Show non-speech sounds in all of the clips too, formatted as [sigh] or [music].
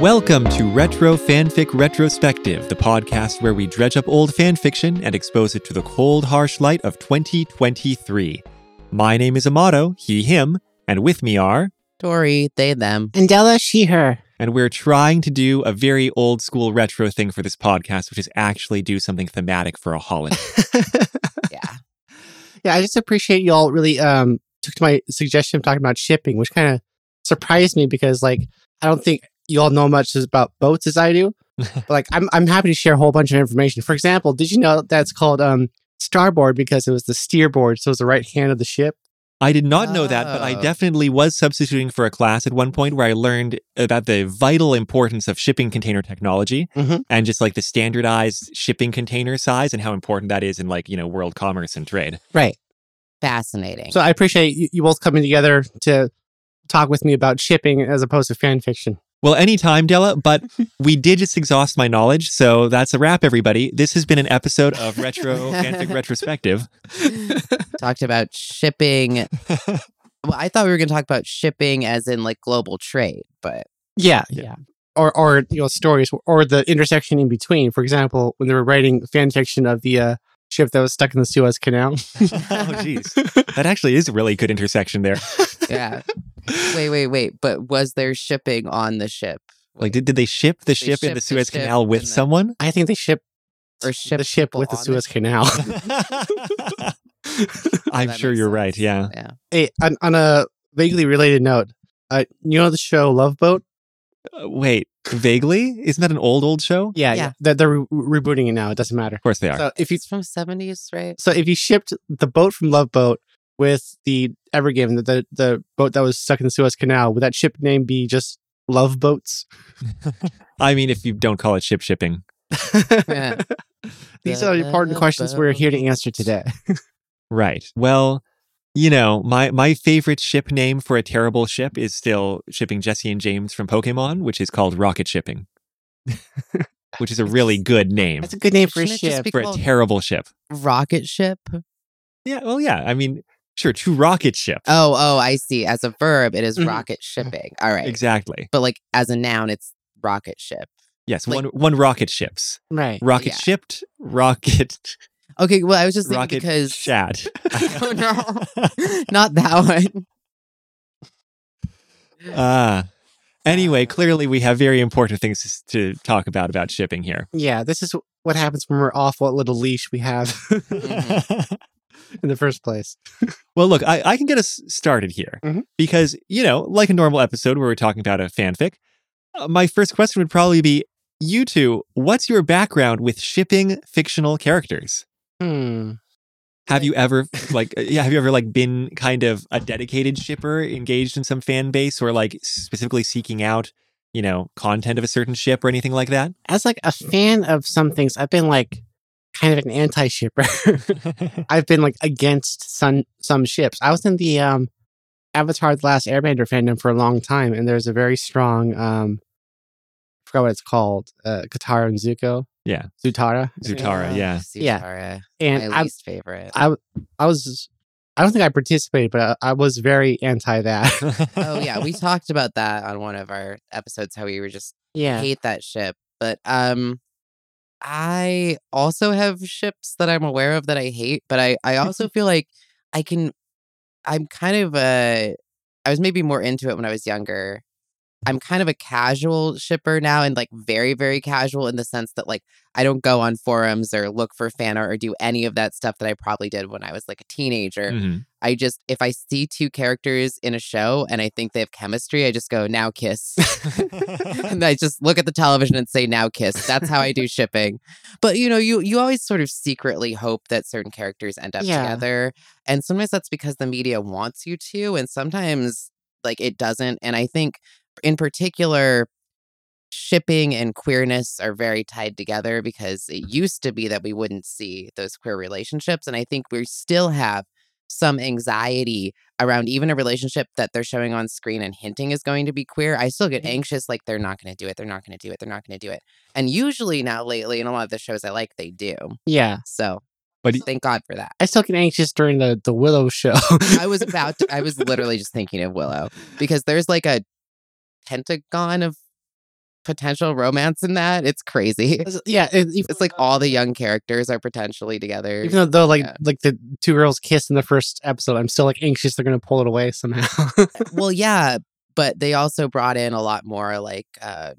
Welcome to Retro Fanfic Retrospective, the podcast where we dredge up old fanfiction and expose it to the cold, harsh light of 2023. My name is Amato, he, him, and with me are, Tori, they, them. And Della, she, her. and we're trying to do a very old school retro thing for this podcast, which is actually do something thematic for a holiday. [laughs] Yeah. yeah, I just appreciate y'all really um took to my suggestion of talking about shipping, which kind of surprised me because like I don't think you all know much about boats as I do. but [laughs] like I'm I'm happy to share a whole bunch of information. For example, did you know that's called um starboard because it was the steerboard, so it was the right hand of the ship? I did not know that, but I Oh. definitely was substituting for a class at one point where I learned about the vital importance of shipping container technology Mhm. and just like the standardized shipping container size and how important that is in like, you know, world commerce and trade. Right. Fascinating. So I appreciate you, you both coming together to talk with me about shipping as opposed to fan fiction. Well, anytime, Della, but [laughs] we did just exhaust my knowledge. So that's a wrap, everybody. This has been an episode of Retro Fanfic [laughs] Retrospective. Talked about shipping. well, I thought we were going to talk about shipping as in like global trade, but Yeah, Yeah. yeah. Or, or you know, stories, or the intersection in between. For example, when they were writing fan fiction of the uh, ship that was stuck in the Suez Canal. [laughs] oh, geez. That actually is a really good intersection there. Yeah. wait, wait, wait. But was there shipping on the ship? Like, did, did they ship the ship in shipped the the Suez ship Canal with and then- someone? I think they shipped or ship the ship people with the on Suez ship? Canal. [laughs] [laughs] I'm That sure makes you're right. sense. Yeah. Yeah. hey, on, on a vaguely related note, uh, you know the show Love Boat? Uh, wait, vaguely? Isn't that an old, old show? Yeah, Yeah. yeah. They're, they're re- rebooting it now. It doesn't matter. Of course they are. So if you It's from 70s, right? so if you shipped the boat from Love Boat with the Evergiven, the, the the boat that was stuck in the Suez Canal, would that ship name be just Love Boats? [laughs] I mean, if you don't call it ship shipping. [laughs] Yeah. These are the important questions we're here to answer today. [laughs] Right. Well, you know, my my favorite ship name for a terrible ship is still shipping Jessie and James from Pokemon, which is called Rocket Shipping. which is a really good name That's a good name for a Shouldn't it just ship. for a terrible ship. rocket ship? Yeah, well yeah, I mean, sure, to rocket ship. Oh, oh, I see. As a verb, it is Mhm. rocket shipping. All right. Exactly. But like as a noun, it's rocket ship. Yes, Like- one one rocket ships. Right. Rocket Yeah. shipped, rocket [laughs] Okay, well, I was just thinking rocket because shat. oh no, not that one. Ah. Anyway, clearly we have very important things to talk about about shipping here. Yeah, this is what happens when we're off what little leash we have [laughs] Mhm. In the first place. [laughs] well, look, I, I can get us started here Mhm. because, you know, like a normal episode where we're talking about a fanfic, uh, my first question would probably be you two, what's your background with shipping fictional characters? Hmm. Have you ever like uh, yeah, have you ever like been kind of a dedicated shipper engaged in some fan base or like specifically seeking out, you know, content of a certain ship or anything like that? As like a fan of some things, I've been like kind of an anti-shipper. [laughs] [laughs] I've been like against some some ships. I was in the um Avatar: The Last Airbender fandom for a long time, and there's a very strong um I forgot what it's called, uh Katara and Zuko. Yeah. Zutara. Zutara, yeah. Yeah. Zutara, And my I least favorite. I I was I don't think I participated, but I, I was very anti that. [laughs] oh yeah, we talked about that on one of our episodes. How we were just yeah. hate that ship. But um, I also have ships that I'm aware of that I hate. But I I also [laughs] feel like I can. I'm kind of a. I was maybe more into it when I was younger. I'm kind of a casual shipper now and like very, very casual in the sense that like I don't go on forums or look for fan art or do any of that stuff that I probably did when I was like a teenager. Mhm. I just, if I see two characters in a show and I think they have chemistry, I just go, now kiss. [laughs] and I just look at the television and say, now kiss. That's how I do shipping. But you know, you you always sort of secretly hope that certain characters end up Yeah. together. And sometimes that's because the media wants you to, and sometimes like it doesn't. And I think in particular, shipping and queerness are very tied together because it used to be that we wouldn't see those queer relationships. And I think we still have some anxiety around even a relationship that they're showing on screen and hinting is going to be queer. I still get mm-hmm. anxious, like they're not going to do it. They're not going to do it. They're not going to do it. And usually now lately, in a lot of the shows I like, they do. Yeah. So But thank God for that. I still get anxious during the the Willow show. I was about to, I was literally just thinking of Willow because there's like a pentagon of potential romance in that. It's crazy. It's- Yeah, it, It's like all the young characters are potentially together. even though, though like yeah. like the two girls kiss in the first episode, I'm still like anxious they're gonna pull it away somehow. [laughs] well, yeah, but they also brought in a lot more like uh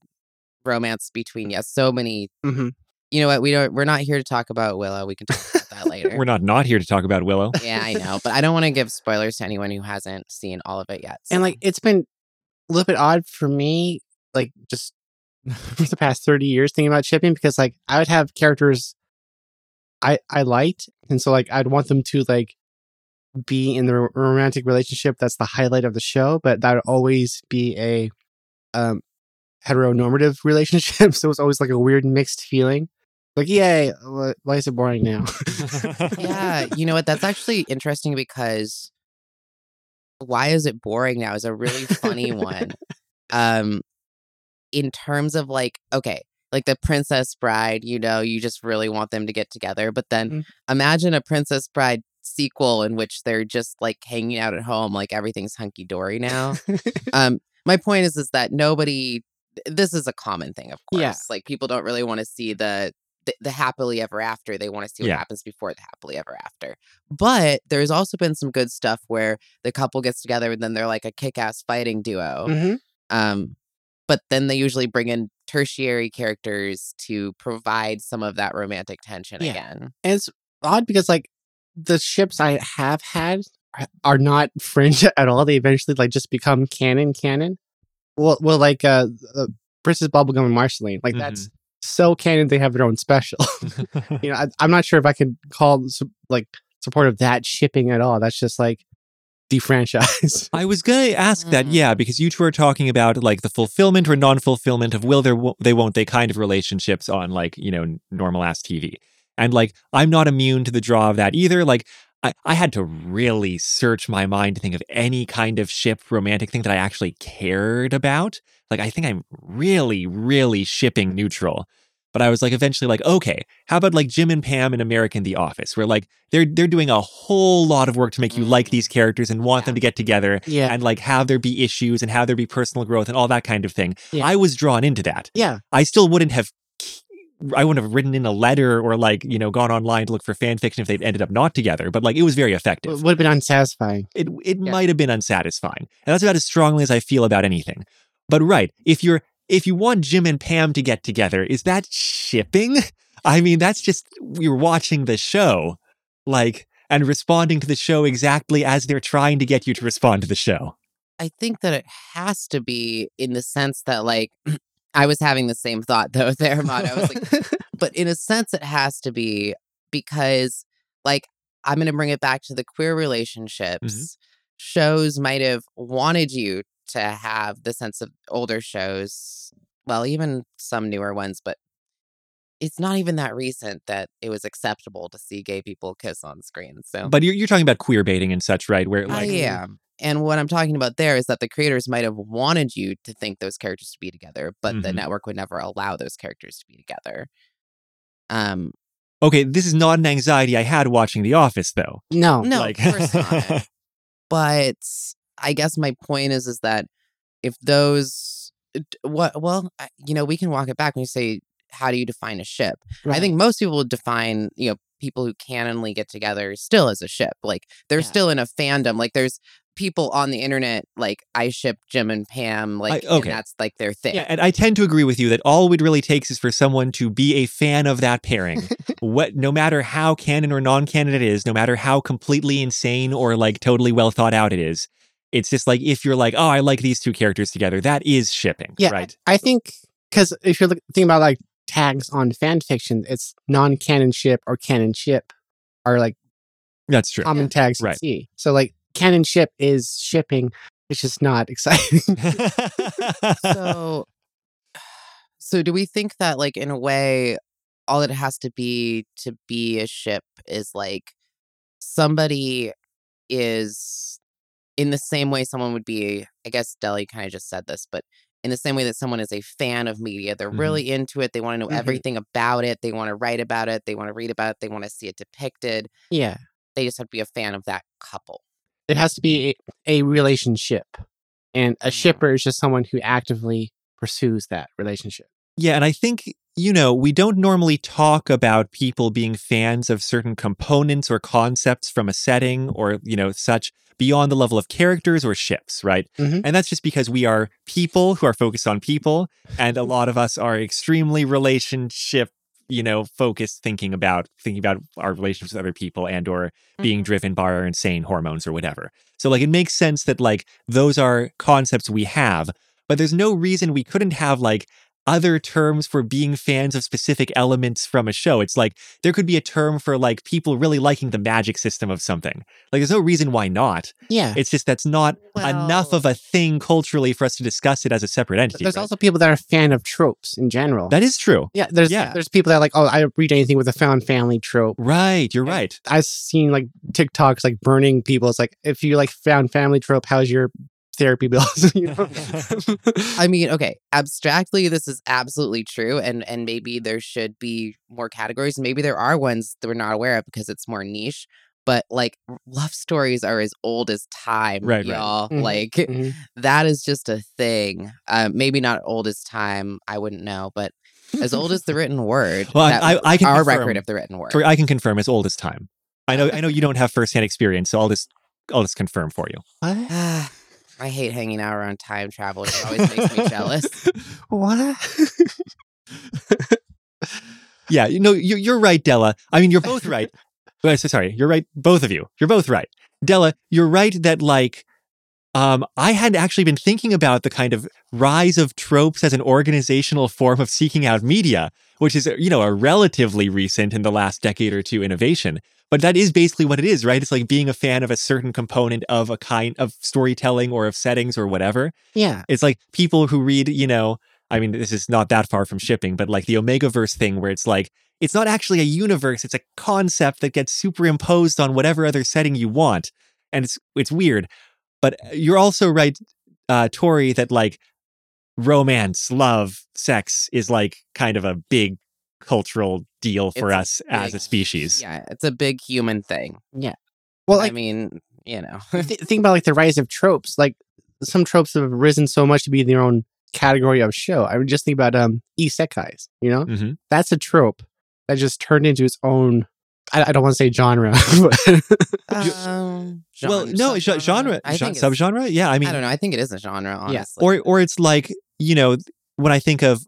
romance between yes, so many. hmm You know what? We don't. We're not here to talk about Willow. We can talk about that [laughs] later. We're not not here to talk about Willow. yeah, I know, but I don't want to give spoilers to anyone who hasn't seen all of it yet. And like it's been a little bit odd for me, like just for the past 30 years thinking about shipping because like I would have characters I I liked and so like I'd want them to like be in the romantic relationship that's the highlight of the show, but that would always be a um heteronormative [laughs] relationship. so it was always like a weird mixed feeling. Like, yay, why is it boring now? [laughs] yeah, you know what? That's actually interesting because why is it boring now is a really funny one. Um, in terms of like, okay, like the Princess Bride, you know, you just really want them to get together, but then Mm. imagine a Princess Bride sequel in which they're just like hanging out at home, like everything's hunky dory now. [laughs] um, my point is, is that nobody. This is a common thing, of course. Yeah. Like people don't really want to see the the, the happily ever after. They want to see what Yeah. happens before the happily ever after. But there's also been some good stuff where the couple gets together and then they're like a kick-ass fighting duo. Mhm. Um, but then they usually bring in tertiary characters to provide some of that romantic tension Yeah. again. And it's odd because like the ships I have had are- are not [laughs] fringe at all. They eventually like just become canon canon. Well, well, like uh, uh Princess Bubblegum and Marceline, like that's so canon. They have their own special. [laughs] you know, I, I'm not sure if I can call like support of that shipping at all. That's just like defranchise. I was gonna ask that, Mm. yeah, because you two are talking about like the fulfillment or non-fulfillment of will there, wo- they won't, they kind of relationships on like you know normal ass TV, and like I'm not immune to the draw of that either. Like I, I had to really search my mind to think of any kind of ship romantic thing that I actually cared about. Like I think I'm really, really shipping neutral. But I was like eventually like, okay, how about like Jim and Pam in American The Office, where like they're they're doing a whole lot of work to make you like Mm. these characters and want them to get together yeah, and like have there be issues and have there be personal growth and all that kind of thing. Yeah. I was drawn into that. yeah, I still wouldn't have I wouldn't have written in a letter or like, you know, gone online to look for fan fiction if they'd ended up not together, but like it was very effective. It would have been unsatisfying. It it Yeah. might have been unsatisfying. And that's about as strongly as I feel about anything. But right, if you're if you want Jim and Pam to get together, is that shipping? I mean, that's just you're watching the show. Like and responding to the show exactly as they're trying to get you to respond to the show. I think that it has to be in the sense that like I was having the same thought though [laughs] there. I was like, [laughs] but in a sense it has to be because like I'm gonna bring it back to the queer mm-hmm. relationships. Shows might have wanted you to have the sense of older shows, well, even some newer ones, but it's not even that recent that it was acceptable to see gay people kiss on screen. So But you're, you're talking about queer baiting and such, right? Where I like am. And what I'm talking about there is that the creators might have wanted you to think those characters to be together, but the Mhm. network would never allow those characters to be together. Um, okay, this is not an anxiety I had watching The Office, though. no, no, like, of course not. [laughs] But I guess my point is, is that if those, what, well, you know, we can walk it back when you say, how do you define a ship? I think most people would define, you know, people who canonly get together still as a ship. Like they're Yeah. still in a fandom. Like there's people on the internet like I ship Jim and Pam, like okay. and that's like their thing. Yeah, and I tend to agree with you that all it really takes is for someone to be a fan of that pairing. [laughs] what no matter how canon or non-canon it is, no matter how completely insane or like totally well thought out it is, it's just like if you're like, oh, I like these two characters together, that is shipping. Yeah, Right. I think because if you're thinking about like tags on fan fiction, it's non-canon ship or canon ship are like That's true. common tags to Right. see. So like canon ship is shipping. It's just not exciting. [laughs] so so do we think that like in a way all it has to be to be a ship is like somebody is in the same way someone would be i guess Della kind of just said this but in the same way that someone is a fan of media they're Mhm. really into it they want to know Mhm. everything about it they want to write about it they want to read about it they want to see it depicted yeah, they just have to be a fan of that couple it has to be a, a relationship, and a Mhm. shipper is just someone who actively pursues that relationship. Yeah, and I think, you know, we don't normally talk about people being fans of certain components or concepts from a setting or, you know, such beyond the level of characters or ships, right? Mhm. And that's just because we are people who are focused on people, and a lot of us are extremely relationship, you know, focused thinking about thinking about our relationships with other people and or being mm-hmm. driven by our insane hormones or whatever. So like it makes sense that like those are concepts we have, but there's no reason we couldn't have like other terms for being fans of specific elements from a show. It's like there could be a term for like people really liking the magic system of something. Like there's no reason why not. Yeah. It's just that's not enough of a thing culturally for us to discuss it as a separate entity. There's right? also people that are a fan of tropes in general. that is true. yeah, there's yeah. there's people that are like, oh, I read anything with a found family trope. Right, you're right. I've seen like TikToks like burning people. It's like if you like found family trope, how's your therapy bills? [laughs] you know? [laughs] I mean, okay, abstractly, this is absolutely true, and and maybe there should be more categories. Maybe there are ones that we're not aware of because it's more niche. But like love stories are as old as time, Right, right. y'all. Mhm, Like [laughs] Mhm. that is just a thing. Uh, maybe not old as time. I wouldn't know, but as old as the written word. Well, I- I can our confirm. record of the written word. I can confirm as old as time. I know I know you don't have firsthand experience, so I'll just I'll just confirm for you. [sighs] What? I hate hanging out around time travel. It always makes me jealous. [laughs] what? Yeah, you know, you, you're right, Della. I mean, you're both right. [laughs] Well, so sorry, you're right, both of you. You're both right. Della, you're right that like, um, I had actually been thinking about the kind of rise of tropes as an organizational form of seeking out media, which is you know a relatively recent in the last decade or two innovation. But that is basically what it is, right? It's like being a fan of a certain component of a kind of storytelling or of settings or whatever. yeah. It's like people who read, you know, I mean, this is not that far from shipping, but like the Omegaverse thing where it's like, it's not actually a universe, it's a concept that gets superimposed on whatever other setting you want. And it's it's weird. But you're also right, uh, Tori, that like romance, love, sex is like kind of a big cultural deal for It's a us as a species. Yeah, it's a big human thing. Yeah. Well, I mean, you know. th- [laughs] think about like the rise of tropes. Like some tropes have risen so much to be their own category of show. I would just think about um isekais. You know, Mhm. that's a trope that just turned into its own. I, I don't want to say genre. [laughs] but- um, Well, no, gen- subgenre? genre, I think subgenre. Yeah, I mean, I don't know. I think it is a genre, honestly. or or it's like you know when I think of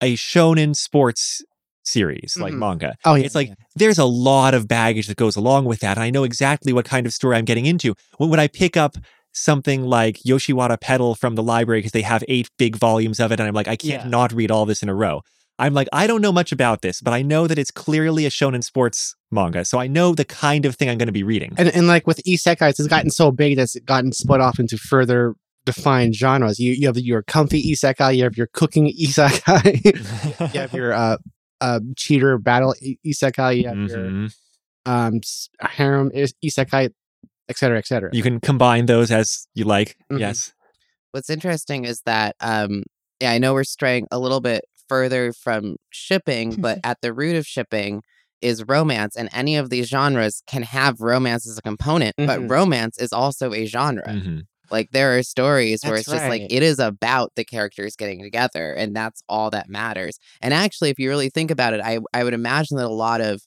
a shonen sports series like Mhm. manga, oh yeah, it's like there's a lot of baggage that goes along with that. I know exactly what kind of story I'm getting into when, when I pick up something like Yowamushi Pedal from the library because they have eight big volumes of it, and I'm like, I can't Yeah. not read all this in a row. I'm like, I don't know much about this, but I know that it's clearly a shonen sports manga, so I know the kind of thing I'm going to be reading. and and like with isekais, it's gotten so big that's gotten split off into further defined genres. You you have your comfy isekai, you have your cooking isekai, [laughs] you have your uh, uh cheater battle isekai, you have your Mhm. um harem is- isekai, etc., cetera, et cetera. You can combine those as you like. Mhm. Yes. What's interesting is that, um, yeah, I know we're straying a little bit further from shipping, [laughs] but at the root of shipping is romance, and any of these genres can have romance as a component, but Mhm. romance is also a genre. Like there are stories where That's it's just like it is about the characters getting together, and that's all that matters. And actually, if you really think about it, I I would imagine that a lot of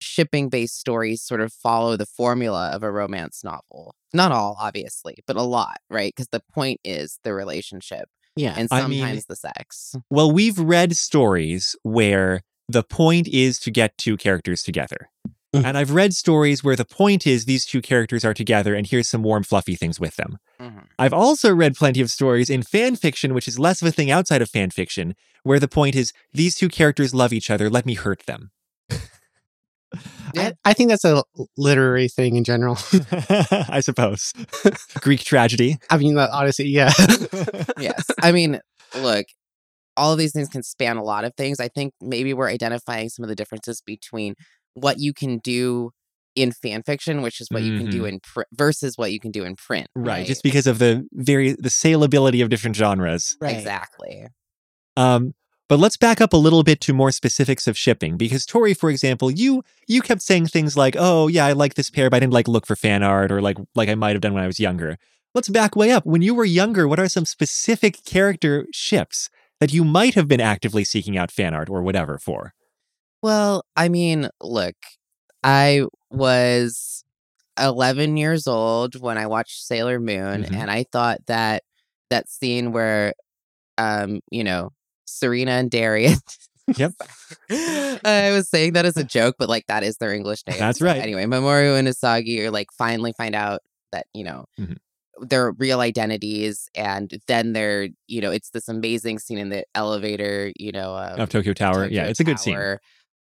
shipping based stories sort of follow the formula of a romance novel. Not all, obviously, but a lot, right? Because the point is the relationship yeah, and I sometimes mean- the sex. Well, we've read stories where the point is to get two characters together. Mhm. And I've read stories where the point is these two characters are together and here's some warm, fluffy things with them. Mhm. I've also read plenty of stories in fan fiction, which is less of a thing outside of fan fiction, where the point is these two characters love each other, let me hurt them. I, I think that's a literary thing in general. [laughs] I suppose. [laughs] Greek tragedy. I mean, the Odyssey, yeah. [laughs] yes. I mean, look, all of these things can span a lot of things. I think maybe we're identifying some of the differences between what you can do in fan fiction, which is what you can do in print versus what you can do in print. Right. Just because of the very the saleability of different genres. Right. Exactly. Um, but let's back up a little bit to more specifics of shipping, because Tori, for example, you you kept saying things like, "Oh, yeah, I like this pair, but I didn't like look for fan art, or like like I might have done when I was younger." Let's back way up. When you were younger, what are some specific character ships that you might have been actively seeking out fan art or whatever for? Well, I mean, look, I was 11 years old when I watched Sailor Moon, Mhm. and I thought that that scene where, um, you know, Serena and Darien. Yep. [laughs] I was saying that as a joke, but like that is their English [laughs] name. That's So right. Anyway, Mamoru and Usagi are like finally find out that, you know, Mhm. their real identities. And then they're, you know, it's this amazing scene in the elevator, you know, um, Of Tokyo Tower. yeah, Tokyo it's a good scene.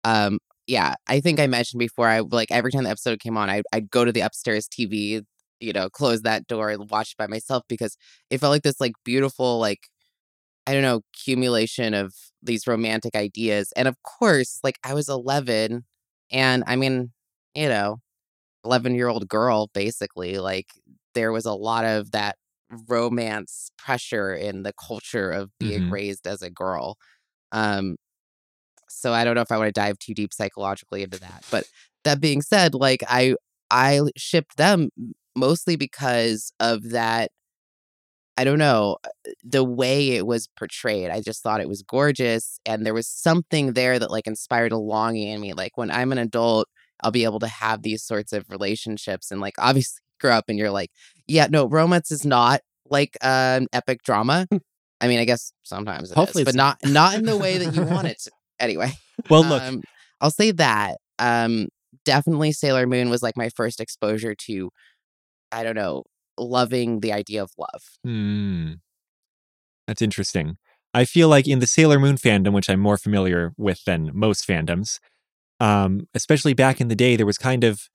Um, yeah, I think I mentioned before. I like every time the episode came on, I, I'd go to the upstairs TV, you know, close that door and watch it by myself because it felt like this like beautiful, like I don't know, accumulation of these romantic ideas. And of course, like I was 11, and I mean, you know, 11 year old girl, basically, like there was a lot of that romance pressure in the culture of being Mhm. raised as a girl. Um, so I don't know if I want to dive too deep psychologically into that. But that being said, like I I shipped them mostly because of that. I don't know uh, the way it was portrayed. I just thought it was gorgeous, and there was something there that like inspired a longing in me. Like when I'm an adult, I'll be able to have these sorts of relationships, and like [laughs] obviously grow up and you're like, yeah, no, romance is not like an epic drama. I mean, I guess sometimes it is, Hopefully but not not in the way that you want [laughs] it. To. Anyway, [laughs] Well, look, um, I'll say that. Um, definitely Sailor Moon was like my first exposure to, I don't know, loving the idea of love. Hmm. That's interesting. I feel like in the Sailor Moon fandom, which I'm more familiar with than most fandoms, um, especially back in the day, there was kind of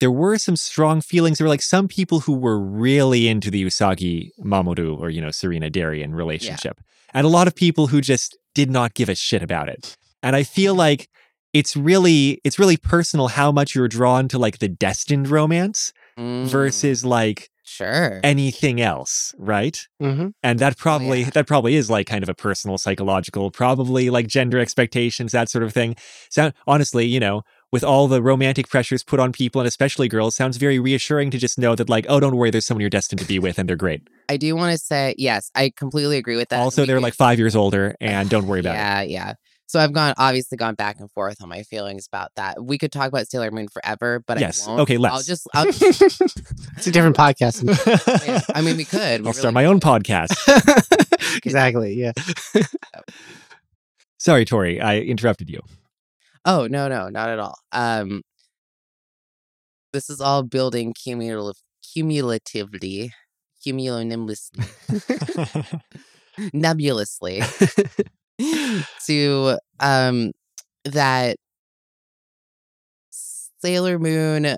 there were some strong feelings. There were like some people who were really into the Usagi Mamoru or you know Serena Darien relationship, and a lot of people who just did not give a shit about it. And I feel like it's really it's really personal how much you're drawn to like the destined romance Mm, versus like sure. anything else, right? Mm-hmm. and that probably yeah. that probably is like kind of a personal psychological probably like gender expectations that sort of thing so honestly you know with all the romantic pressures put on people and especially girls sounds very reassuring to just know that like oh don't worry there's someone you're destined to be with and they're great I do want to say yes. I completely agree with that. also We they're could- like five years older and don't worry about it yeah, yeah. So I've gone obviously gone back and forth on my feelings about that. We could talk about Sailor Moon forever, but Yes. I won't. Okay, I'll let's. just. [laughs] I'll, [laughs] it's a different podcast. [laughs] yeah, I mean, we could. We i'll start really my own podcast exactly. Yeah. sorry tori i interrupted you Oh no, no, not at all. Um, this is all building cumulative, cumulatively, cumulonimbusly, [laughs] [laughs] nebulously [laughs] to um that Sailor Moon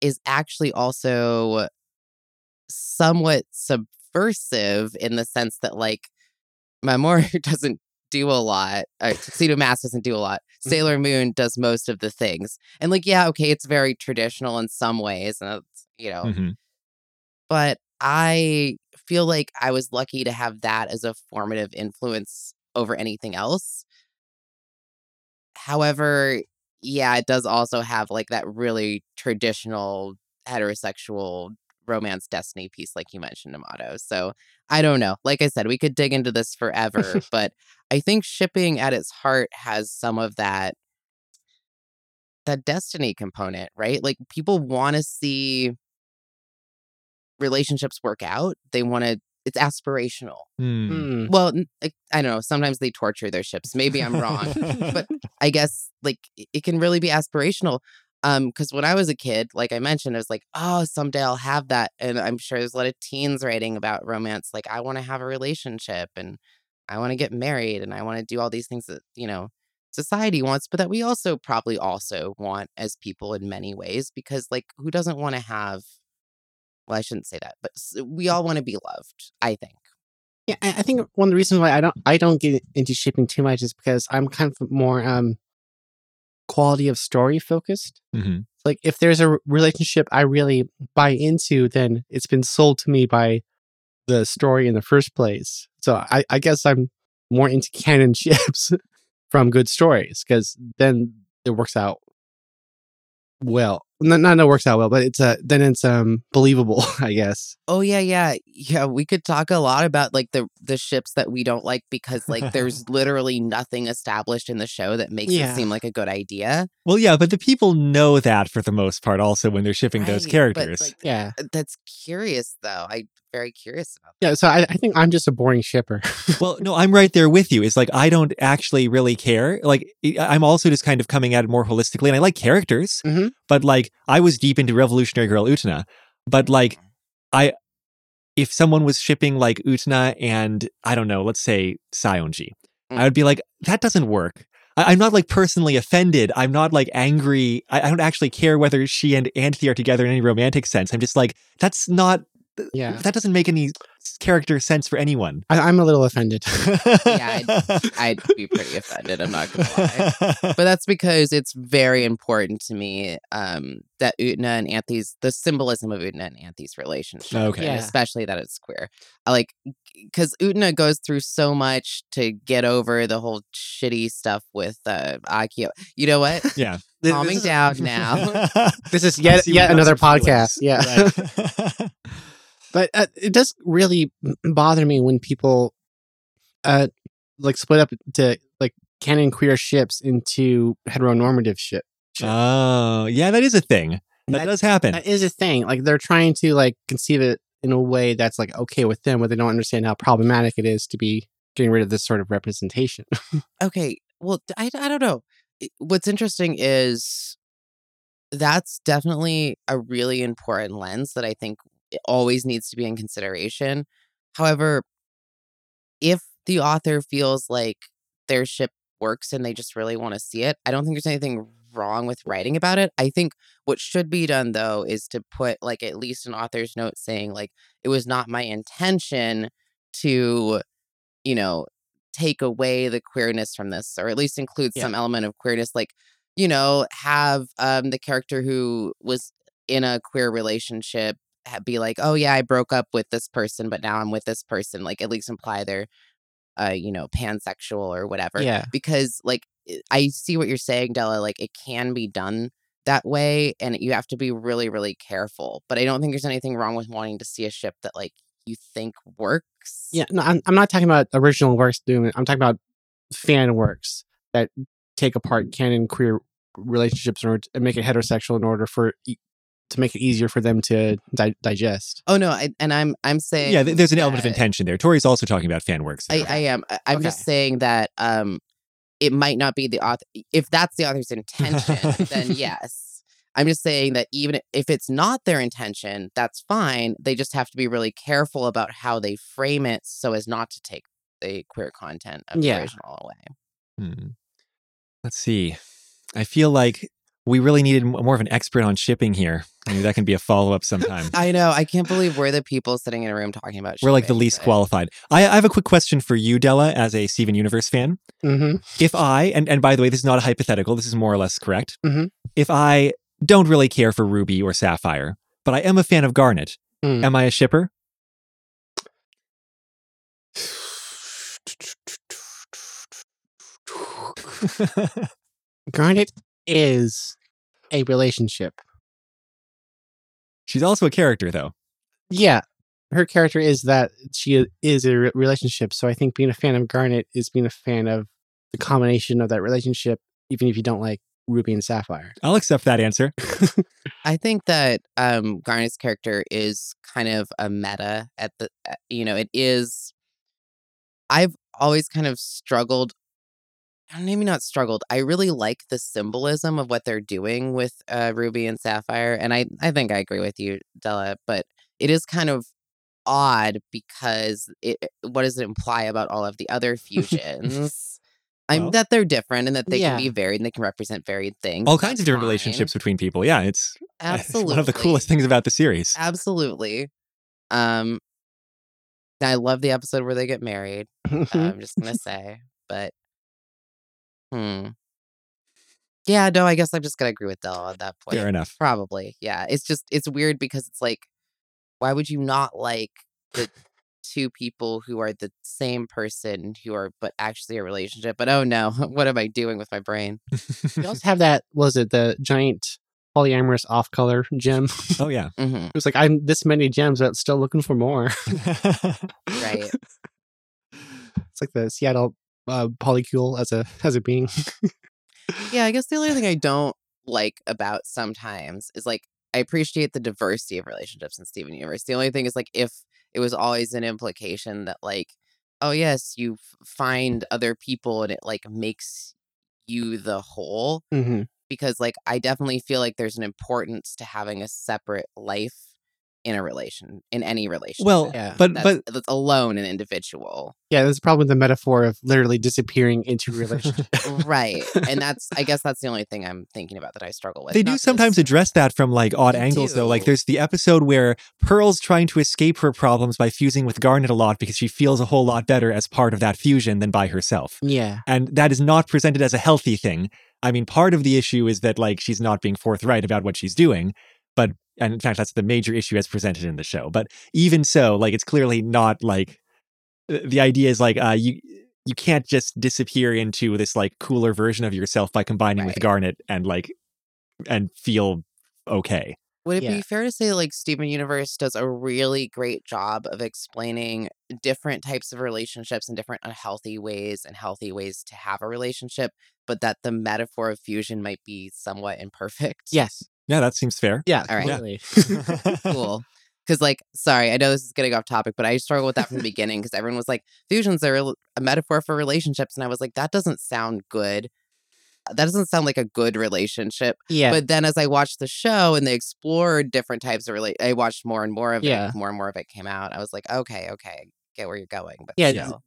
is actually also somewhat subversive in the sense that like Mamoru doesn't do a lot. Uh, Tuxedo Mask doesn't do a lot. Sailor Moon does most of the things. And like, yeah, okay, it's very traditional in some ways, and you know, Mhm. but I feel like I was lucky to have that as a formative influence over anything else. However, yeah, it does also have like that really traditional heterosexual romance destiny piece, like you mentioned, Amato. So I don't know. Like I said, we could dig into this forever, [laughs] but I think shipping at its heart has some of that that destiny component, right? Like people want to see relationships work out. They want to it's aspirational. Mm. Well, I don't know. Sometimes they torture their ships. Maybe I'm wrong, but [laughs] I guess like it- it can really be aspirational. Um, because when I was a kid, like I mentioned, I was like, oh, someday I'll have that. And I'm sure there's a lot of teens writing about romance. Like, I want to have a relationship and I want to get married and I want to do all these things that, you know, society wants, but that we also probably also want as people in many ways. Because like who doesn't want to have well, I shouldn't say that, but we all want to be loved, I think. Yeah, I think one of the reasons why I don't I don't get into shipping too much is because I'm kind of more um quality of story focused. Mhm. Like if there's a relationship I really buy into, then it's been sold to me by the story in the first place. So I, I guess I'm more into canon [laughs] ships from good stories because then it works out well. Not, not it works out well, but it's uh then it's um believable, [laughs] I guess. Oh yeah, yeah, yeah. We could talk a lot about like the the ships that we don't like because like [laughs] there's literally nothing established in the show that makes Yeah. it seem like a good idea. Well, yeah, but the people know that for the most part. Also, when they're shipping those characters. But, like, Yeah. that's curious though. I'm very curious about. Yeah, so I, I think I'm just a boring shipper. well, no, I'm right there with you. It's like I don't actually really care. Like I- I'm also just kind of coming at it more holistically, and I like characters. Mhm. But like I was deep into Revolutionary Girl Utena, but like I, if someone was shipping like Utena and I don't know, let's say Saionji, Mm. I would be like, that doesn't work. I, I'm not like personally offended. I'm not like angry. I, I don't actually care whether she and Anthy are together in any romantic sense. I'm just like, that's not. Yeah. That doesn't make any character sense for anyone. I, I'm a little offended. Yeah, I'd be pretty offended. I'm not gonna lie. [laughs] but that's because it's very important to me um, that Utena and Anthy's the symbolism of Utena and Anthy's relationship. Okay. Yeah. especially that it's queer. I like because Utena goes through so much to get over the whole shitty stuff with uh, Akio. You know what? yeah. [laughs] Calming down now. [laughs] This is yet yet another podcast. Yeah. Right. But uh, it does really bother me when people uh like split up to like canon queer ships into heteronormative ship. oh, yeah, that is a thing. That, That- does happen. That is a thing. Like they're trying to like conceive it in a way that's like okay with them, but they don't understand how problematic it is to be getting rid of this sort of representation. [laughs] okay well I I don't know what's interesting is that's definitely a really important lens that i think it always needs to be in consideration however if the author feels like their ship works and they just really want to see it i don't think there's anything wrong with writing about it i think what should be done though is to put like at least an author's note saying like it was not my intention to you know take away the queerness from this or at least include Yeah. some element of queerness like you know have um the character who was in a queer relationship be like oh yeah i broke up with this person but now i'm with this person like at least imply they're uh you know pansexual or whatever yeah. because like i- see what you're saying della like it can be done that way and you have to be really really careful but i don't think there's anything wrong with wanting to see a ship that like you think works Yeah, no, I'm, I'm not talking about original works doing it. I'm talking about fan works that take apart canon queer relationships in order to, and make it heterosexual in order for to make it easier for them to di- digest. Oh no, I, and I'm I'm saying yeah, there's an element of intention there. Tori's also talking about fan works. I. I am. I- I'm just saying that um, it might not be the author. If that's the author's intention, then [laughs] yes. I'm just saying that even if it's not their intention, that's fine. They just have to be really careful about how they frame it so as not to take the queer content of Yeah. the original away. Hmm. Let's see. I feel like we really needed more of an expert on shipping here. Maybe that can be a follow up sometime. I know. I can't believe we're the people sitting in a room talking about. We're like the least but- qualified. I, I have a quick question for you, Della, as a Steven Universe fan. Mm-hmm. If I, and, and by the way, this is not a hypothetical, this is more or less correct. Mhm. If I don't really care for Ruby or Sapphire, but I am a fan of Garnet, Mm. am I a shipper? [laughs] Garnet is a relationship. She's also a character, though. Yeah, her character is that she is a re- relationship. So I think being a fan of Garnet is being a fan of the combination of that relationship, even if you don't like Ruby and Sapphire. I'll accept that answer. [laughs] I think that um, Garnet's character is kind of a meta at the, uh, you know, it is. I've always kind of struggled, maybe not struggled. I really like the symbolism of what they're doing with uh, Ruby and Sapphire, and I I think I agree with you, Della. But it is kind of odd because it what does it imply about all of the other [laughs] fusions? I'm Well- that they're different and that they Yeah. can be varied and they can represent varied things. All kinds of different fine. relationships between people. Yeah, it's, [laughs] it's Absolutely. one of the coolest things about the series. Absolutely. Um, I love the episode where they get married. [laughs] I'm just gonna say, but hmm, yeah, no, I guess I'm just gonna agree with Della at that point. Fair enough. Probably, yeah. It's just it's weird because it's like, why would you not like the two people who are the same person who are but actually a relationship? But oh no, [laughs] what am I doing with my brain? you also have that was it the giant polyamorous off color gem. [laughs] Oh yeah. hmm It was like I'm this many gems, but still looking for more. Right. [laughs] It's like the Seattle uh, polycule as a as a being. Yeah, I guess the only thing I [laughs] don't like about sometimes is like I appreciate the diversity of relationships in Steven Universe. The only thing is like if it was always an implication that like, oh yes, you f- find other people and it like makes you the whole. hmm Because like I definitely feel like there's an importance to having a separate life in a relation in any relationship. well, Yeah. but that's, but that's alone an individual. Yeah, there's probably the metaphor of literally disappearing into a [laughs] relationship. right. And [laughs] that's I guess that's the only thing I'm thinking about that I struggle with. they do sometimes this- address that from like odd They angles though. Like there's the episode where Pearl's trying to escape her problems by fusing with Garnet a lot because she feels a whole lot better as part of that fusion than by herself. yeah. And that is not presented as a healthy thing. I mean, part of the issue is that like she's not being forthright about what she's doing, but and in fact that's the major issue as presented in the show. But even so, like it's clearly not like the idea is like uh you you can't just disappear into this like cooler version of yourself by combining with Garnet and like and feel okay. Would it Yeah. be fair to say like Steven Universe does a really great job of explaining different types of relationships and different unhealthy ways and healthy ways to have a relationship, but that the metaphor of fusion might be somewhat imperfect? Yes. Yeah, that seems fair. Yeah. All right. Totally. [laughs] Cool. Because, like, sorry, I know this is getting off topic, but I struggled with that from the beginning because everyone was like, fusions are a a metaphor for relationships. And I was like, that doesn't sound good. Uh, that doesn't sound like a good relationship. Yeah. But then as I watched the show and they explored different types of relate, I watched more and more of Yeah. it. More and more of it came out. I was like, okay, okay, get where you're going. But yeah. still.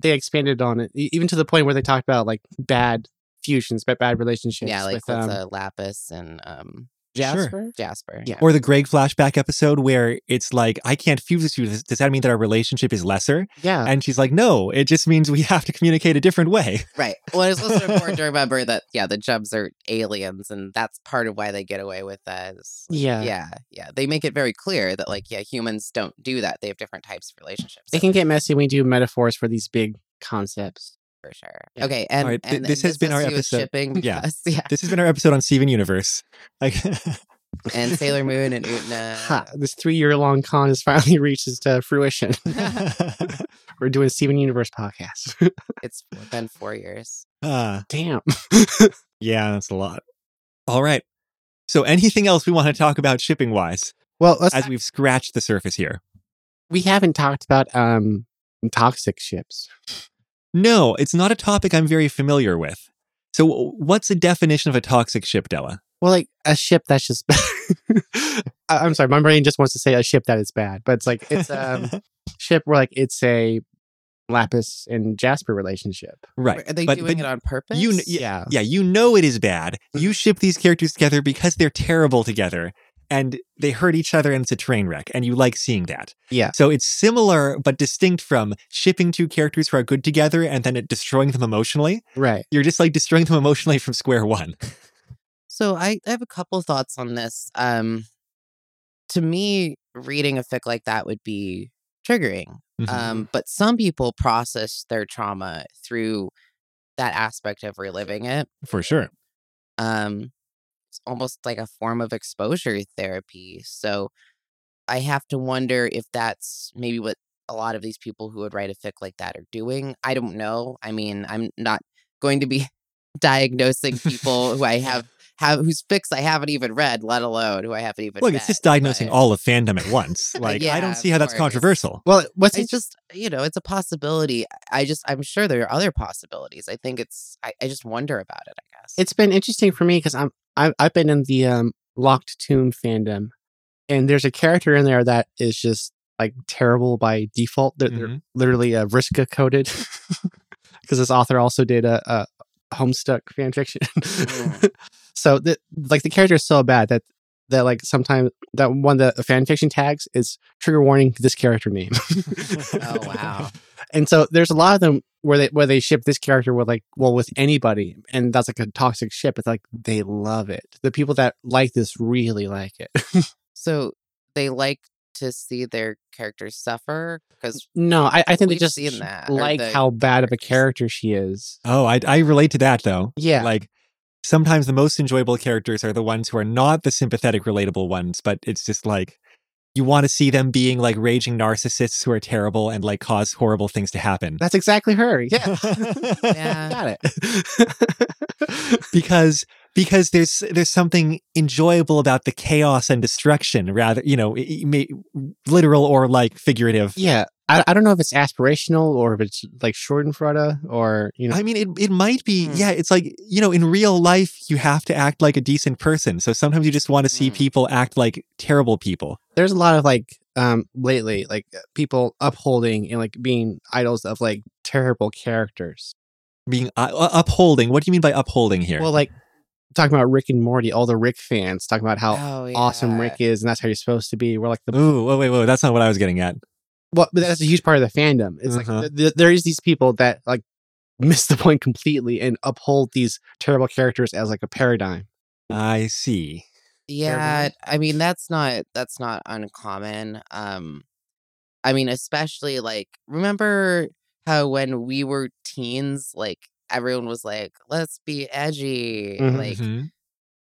They expanded on it, even to the point where they talked about like bad fusions, but bad relationships. yeah, like with, with um, uh, Lapis and um, Jasper. Jasper. Yeah. Or the Greg flashback episode where it's like, I can't fuse with you. Does does that mean that our relationship is lesser? Yeah. And she's like, no, it just means we [laughs] have to communicate a different way. Right. Well, it's also important to [laughs] remember that yeah, the Jubs are aliens, and that's part of why they get away with that. is, like, Yeah. yeah, yeah. They make it very clear that like yeah, humans don't do that. They have different types of relationships. It can get messy when we do metaphors for these big concepts. For sure. Yeah. Okay, and, right, th- and this has been our to do with episode. Shipping [laughs] Yeah. because, yeah, This has been our episode on Steven Universe. Like, and Sailor Moon and Utena. Ha, this three year long con has finally [laughs] reached its uh, fruition. [laughs] We're doing Steven Universe podcast. It's been four years. Ah, Damn. yeah, that's a lot. All right. So, anything else we want to talk about shipping wise Well, as we've scratched the surface here? we haven't talked about um toxic ships. No, it's not a topic I'm very familiar with. So, what's the definition of a toxic ship, Della? Well, like a ship that's just. [laughs] I- I'm sorry, my brain just wants to say a ship that is bad, but it's like it's um, a [laughs] ship where like it's a Lapis and Jasper relationship. right. Are they but, doing but it on purpose? you kn- Yeah. yeah, you know it is bad. You mm-hmm. ship these characters together because they're terrible together and they hurt each other and it's a train wreck and you like seeing that. Yeah. So it's similar but distinct from shipping two characters who are good together and then it destroying them emotionally. Right. You're just like destroying them emotionally from square one. [laughs] So I, I have a couple thoughts on this. Um, to me, reading a fic like that would be triggering. Mhm. Um, but some people process their trauma through that aspect of reliving it. For sure. Um, it's almost like a form of exposure therapy. So I have to wonder if that's maybe what a lot of these people who would write a fic like that are doing. I don't know. I mean, I'm not going to be [laughs] diagnosing people who I have have whose fics I haven't even read, let alone who I haven't even. Look, it's just diagnosing but all of fandom at once. [laughs] Like I don't see how that's controversial. Well, what's It's just you know, it's a possibility. I just I'm sure there are other possibilities. I think it's I, I just wonder about it. I guess it's been interesting for me because I'm I've, I've been in the um, Locked Tomb fandom, and there's a character in there that is just like terrible by default. They're, they're Mhm. literally uh, Vriska coded [laughs] because this author also did a, a Homestuck fan fiction. Mm. [laughs] so the, like the character is so bad that that like sometimes that one of the fan fiction tags is trigger warning this character name. [laughs] Oh wow. And so there's a lot of them where they where they ship this character with like well with anybody and that's like a toxic ship. It's like they love it. The people that like this really like it. [laughs] So they like to see their characters suffer? Because no i, I think they We've just seen that, like the how bad of a character she is. Oh, I I relate to that though. yeah. Like sometimes the most enjoyable characters are the ones who are not the sympathetic, relatable ones, but it's just like you want to see them being like raging narcissists who are terrible and like cause horrible things to happen. That's exactly her. Yeah. Yeah. [laughs] Got it. [laughs] because because there's there's something enjoyable about the chaos and destruction rather you know i- i- may, literal or like figurative yeah. I, I don't know if it's aspirational or if it's like Schadenfreude or, you know, I mean, it, it might be, Hmm. yeah. It's like, you know, in real life, you have to act like a decent person. So sometimes you just want to see Hmm. people act like terrible people. There's a lot of like um lately like uh, people upholding and like being idols of like terrible characters Being uh, uh, upholding. What do you mean by upholding here? well like talking about rick and morty all the rick fans talking about how Oh, awesome rick is and that's how you're supposed to be we're like the Ooh, wait, wait, wait. That's not what I was getting at. well but that's a huge part of the fandom it's Uh-huh. like th- th- there is these people that like [laughs] miss the point completely and uphold these terrible characters as like a paradigm I see. Yeah, I mean that's not that's not uncommon. Um I mean especially like remember how when we were teens like everyone was like let's be edgy. Mhm. Like Mhm.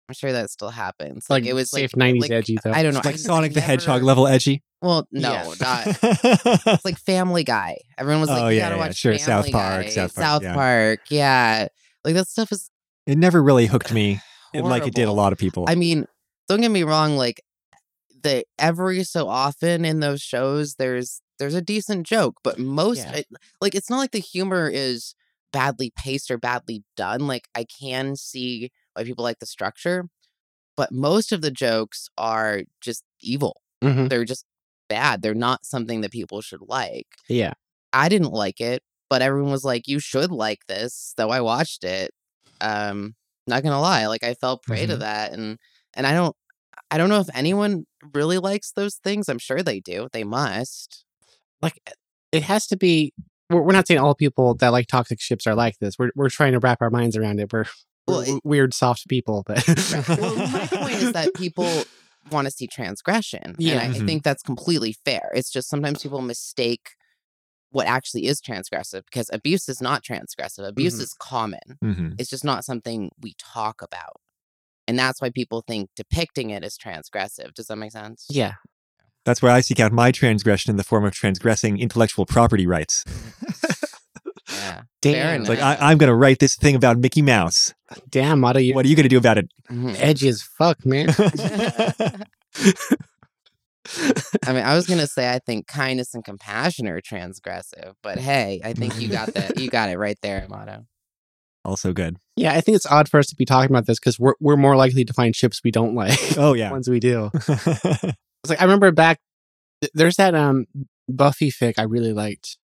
I'm sure that still happens. like Like, it was safe like 90s like, edgy though I don't know. Like Sonic I the Hedgehog level edgy. Well, no, Yeah. not it's like [laughs] Family Guy. Everyone was like, Oh, you yeah, gotta yeah, watch sure, South Park, Guy, South Park, yeah. Park, yeah. Like that stuff is it never really hooked [sighs] me like it did a lot of people. I mean, don't get me wrong, like the every so often in those shows there's there's a decent joke, but most Yeah. it- like it's not like the humor is badly paced or badly done. Like I can see why people like the structure, but most of the jokes are just evil. Mhm. They're just bad. They're not something that people should like. yeah I didn't like it, but everyone was like, "You should like this." So I watched it. Um, not gonna lie, like I fell prey to Mhm. that, and and I don't, I don't know if anyone really likes those things. I'm sure they do. They must. like it has to be we're, we're not saying all people that like toxic ships are like this we're, we're trying to wrap our minds around it we're, Well, it- weird soft people but Well, my point is that [laughs] people want to see transgression, Yeah. and I, I Mhm. think that's completely fair. It's just sometimes people mistake what actually is transgressive because abuse is not transgressive. Abuse Mhm. is common. Mhm. It's just not something we talk about. And that's why people think depicting it is transgressive. Does that make sense? yeah That's where I seek out my transgression in the form of transgressing intellectual property rights. Yeah. [laughs] damn like I, I'm going to write this thing about Mickey Mouse. damn Mata, you What are you going to do about it? Mhm. edgy as fuck man [laughs] I mean, I was gonna say I think kindness and compassion are transgressive, but hey, I think you got that. You got it right there, Amato. also good. Yeah i think it's odd for us to be talking about this because we're, we're more likely to find ships we don't like [laughs] Oh yeah. ones we do [laughs] it's like i remember back there's that um buffy fic i really liked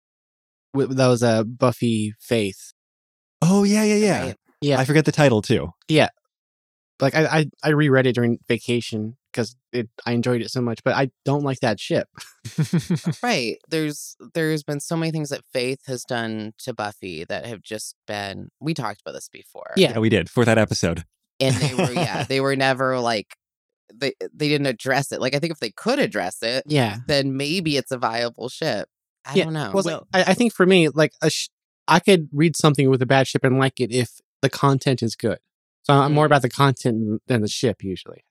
that was uh buffy faith oh yeah, yeah, yeah. Right? yeah I forget the title too. Yeah, like I I, I reread it during vacation because it I enjoyed it so much, but I don't like that ship. [laughs] [laughs] Right. There's there's been so many things that Faith has done to Buffy that have just been we talked about this before. Yeah. we did for that episode. And they were yeah, [laughs] they were never like they they didn't address it. Like I think if they could address it, Yeah, then maybe it's a viable ship. I Yeah, don't know. well, like, I, I think for me, like a sh- I could read something with a bad ship and like it if the content is good. So I'm more Mm. about the content than the ship usually.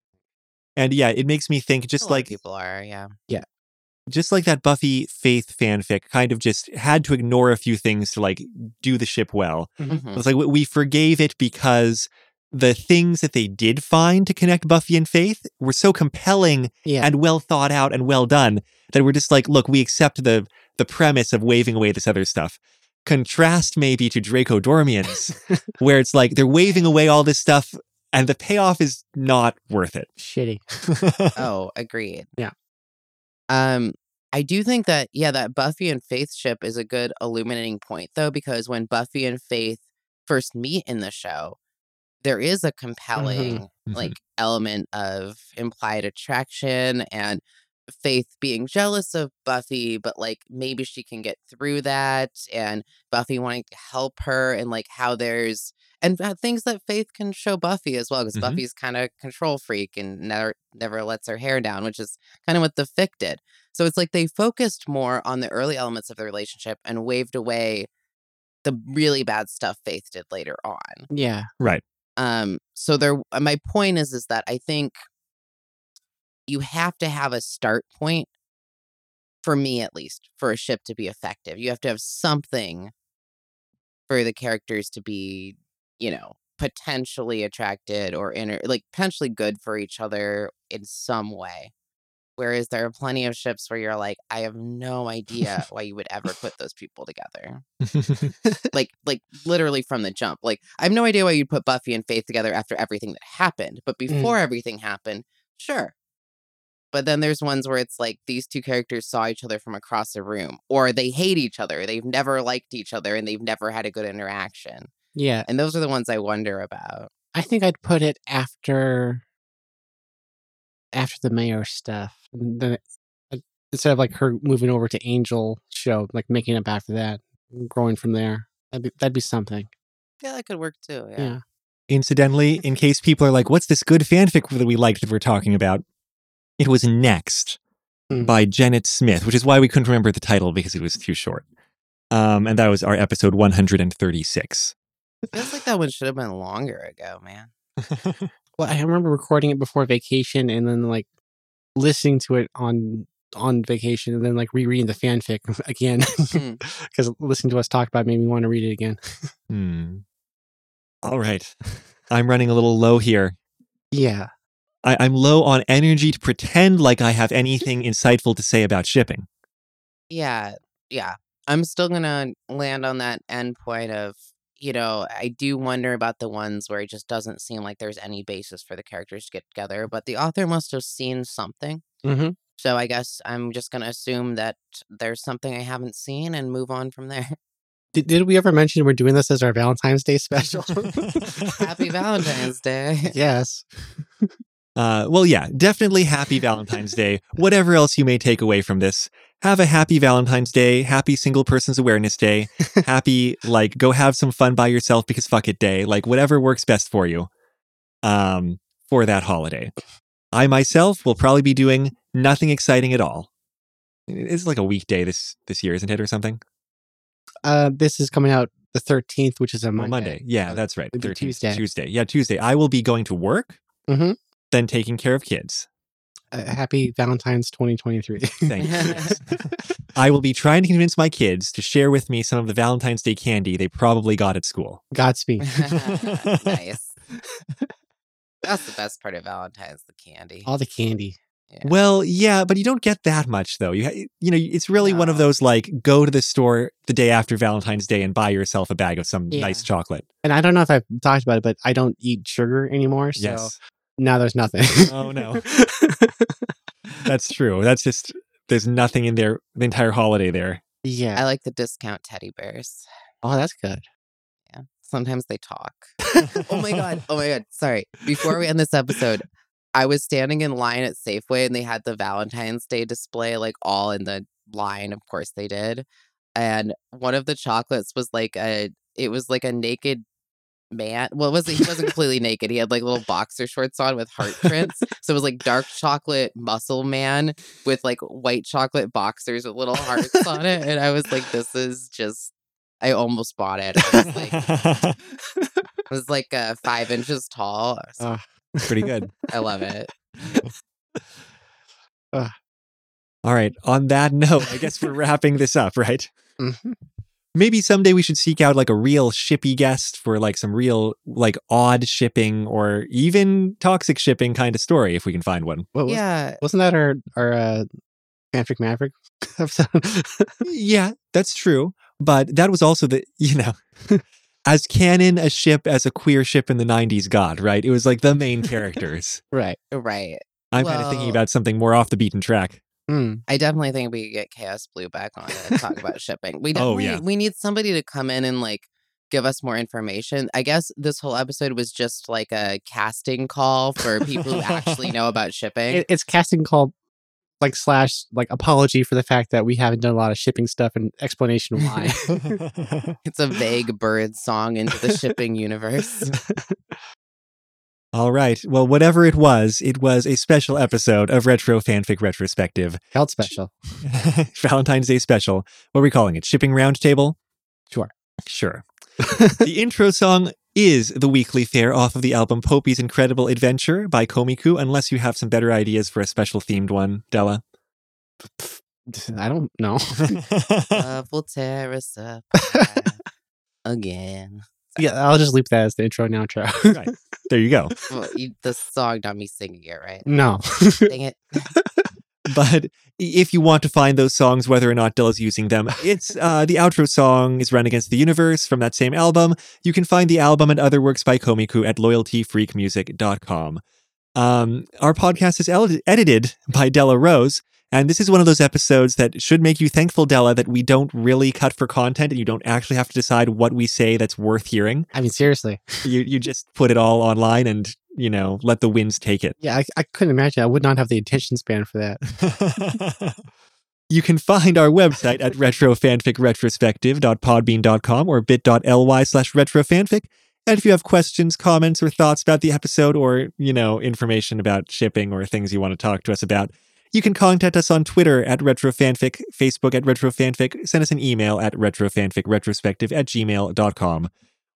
And yeah, it makes me think just like people are, yeah. Yeah. Just like that Buffy Faith fanfic kind of just had to ignore a few things to like do the ship well. Mhm. It's like we- we forgave it because the things that they did find to connect Buffy and Faith were so compelling Yeah, and well thought out and well done that we're just like, look, we accept the the premise of waving away this other stuff. Contrast maybe to Draco Dormiens, [laughs] where it's like they're waving away all this stuff and the payoff is not worth it. shitty. [laughs] Oh, agreed. Yeah. Um, I do think that yeah, that Buffy and Faith ship is a good illuminating point though, because when Buffy and Faith first meet in the show, there is a compelling Mhm. like element of implied attraction and Faith being jealous of Buffy, but like maybe she can get through that, and Buffy wanting to help her, and like how there's and things that Faith can show Buffy as well, because Mhm. Buffy's kind of control freak and never never lets her hair down, which is kind of what the fic did. So it's like they focused more on the early elements of the relationship and waved away the really bad stuff Faith did later on. Yeah, right. Um, so there uh, my point is is that I think you have to have a start point for me at least for a ship to be effective. You have to have something for the characters to be, you know, potentially attracted or inter like potentially good for each other in some way. Whereas there are plenty of ships where you're like, I have no idea why you would ever put those people together. [laughs] Like, like literally from the jump. Like, I have no idea why you'd put Buffy and Faith together after everything that happened. But mm. before everything happened, sure. But then there's ones where it's like these two characters saw each other from across a room, or they hate each other. They've never liked each other and they've never had a good interaction. Yeah. And those are the ones I wonder about. I think I'd put it after after the mayor stuff. And then instead of like her moving over to Angel show, like making up after that, growing from there. That'd be that'd be something. Yeah, that could work too. Yeah. Yeah. Incidentally, in case people are like, what's this good fanfic that we liked that we're talking about? It was Next Hmm. by Janet Smith, which is why we couldn't remember the title because it was too short. Um, and that was our episode 136. Feels like that one should have been longer ago, man. [laughs] Well, I remember recording it before vacation and then like listening to it on on vacation and then like rereading the fanfic [laughs] again because listening to us talk about it made me want to read it again. Hmm. All right. [laughs] I'm running a little low here. Yeah. I, I'm low on energy to pretend like I have anything insightful to say about shipping. Yeah, yeah. I'm still gonna land on that end point of, you know, I do wonder about the ones where it just doesn't seem like there's any basis for the characters to get together, but the author must have seen something. Mm-hmm. So I guess I'm just gonna assume that there's something I haven't seen and move on from there. Did, did we ever mention we're doing this as our Valentine's Day special? [laughs] Happy Valentine's [laughs] Day. yes. [laughs] Uh, well, yeah, definitely happy Valentine's Day. Whatever else you may take away from this, have a happy Valentine's Day, happy Single Persons Awareness Day, [laughs] happy, like, go have some fun by yourself because fuck it day, like, whatever works best for you um, for that holiday. I myself will probably be doing nothing exciting at all. It's like a weekday this this year, isn't it, or something? Uh, this is coming out the 13th, which is a Monday. Monday. Yeah, that's right. 13th, Tuesday. Tuesday. Yeah, Tuesday. I will be going to work, Mhm. Then taking care of kids. Uh, happy Valentine's 2023. Thank you. [laughs] [laughs] I will be trying to convince my kids to share with me some of the Valentine's Day candy they probably got at school. Godspeed. [laughs] nice. That's the best part of Valentine's, the candy. All the candy. Yeah. Well, yeah, but you don't get that much though. You ha- you know, it's really one of those like go to the store the day after Valentine's Day and buy yourself a bag of some Yeah. nice chocolate. And I don't know if I've talked about it, but I don't eat sugar anymore. So Yes. Now there's nothing. Oh no. That's true. That's just there's nothing in there the entire holiday there. yeah. I like the discount teddy bears. oh, that's good. Yeah. Sometimes they talk. oh my god. [laughs] Oh my god. Sorry. Before we end this episode, I was standing in line at Safeway and they had the Valentine's Day display like all in the line. Of course they did. And one of the chocolates was like a it was like a naked man. Well, it wasn't he wasn't completely naked. He had like little boxer shorts on with heart prints. So it was like dark chocolate muscle man with like white chocolate boxers with little hearts on it. And I was like, this is just I almost bought it. I was like [laughs] it was like uh, five inches tall. Uh, Pretty good. I love it. [laughs] All right. On that [laughs] note, I guess we're wrapping this up, right? mhm. Maybe someday we should seek out like a real shippy guest for like some real like odd shipping or even toxic shipping kind of story if we can find one. What was, Yeah. Wasn't that our our uh, Fanfic Maverick [laughs] episode? Yeah, that's true. But that was also the, [laughs] you know, as canon a ship as a queer ship in the 90s got, right? It was like the main [laughs] characters. right. Right. I'm kind of thinking about something more off the beaten track. Mm. I definitely think we could get Chaos Blue back on to talk about shipping. We Oh, yeah. we need somebody to come in and like give us more information. I guess this whole episode was just like a casting call for people who actually [laughs] know about shipping. It, it's casting call like slash like apology for the fact that we haven't done a lot of shipping stuff and explanation why. [laughs] it's a vague bird song into the shipping universe. [laughs] All right. Well, whatever it was, it was a special episode of Retro Fanfic Retrospective, Held special. [laughs] Valentine's Day special. What are we calling it? Shipping Roundtable? Sure. Sure. [laughs] the intro song is the weekly fare off of the album Poupi's Incredible Adventure by Komiku, unless you have some better ideas for a special themed one, Della. I don't know. [laughs] Love will tear us up again. Yeah, I'll just loop that as the intro and outro. right. [laughs] There you go. Well, you, the song, not me singing it, right? no. Dang it. [laughs] But if you want to find those songs, whether or not Della's using them, it's uh, the outro song is Run Against the Universe from that same album. You can find the album and other works by Komiku at loyaltyfreakmusic.com. Um, our podcast is el- edited by Della Rose, and this is one of those episodes that should make you thankful, Della, that we don't really cut for content and you don't actually have to decide what we say that's worth hearing. I mean, seriously. You you just put it all online and you know let the winds take it. Yeah, I, I couldn't imagine. I would not have the attention span for that. [laughs] you can find our website at retrofanficretrospective.podbean.com or bit.ly slash retrofanfic. And if you have questions, comments, or thoughts about the episode or, you know, information about shipping or things you want to talk to us about, you can contact us on Twitter at retrofanfic, Facebook at retrofanfic, send us an email at retrofanficretrospective at gmail.com,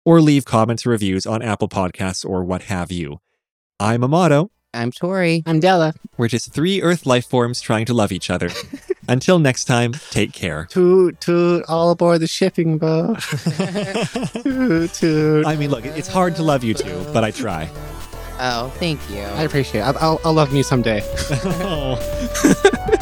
or leave comments or reviews on Apple Podcasts or what have you. I'm Amato. I'm Tori. I'm Della. We're just three Earth life forms trying to love each other. [laughs] Until next time, take care. Toot, toot, all aboard the shipping boat. [laughs] toot, toot. I mean, look, it's hard to love you two, but I try. Oh, thank you. I appreciate it. I'll, I'll, I'll love me someday. [laughs] [laughs]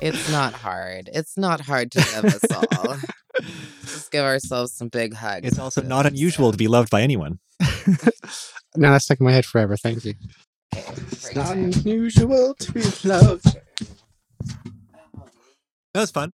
It's not hard. It's not hard to love us all. Just give ourselves some big hugs. It's also not this unusual to be loved by anyone. [laughs] now that's stuck in my head forever. Thank you. episode. It's not unusual to be loved. That was fun.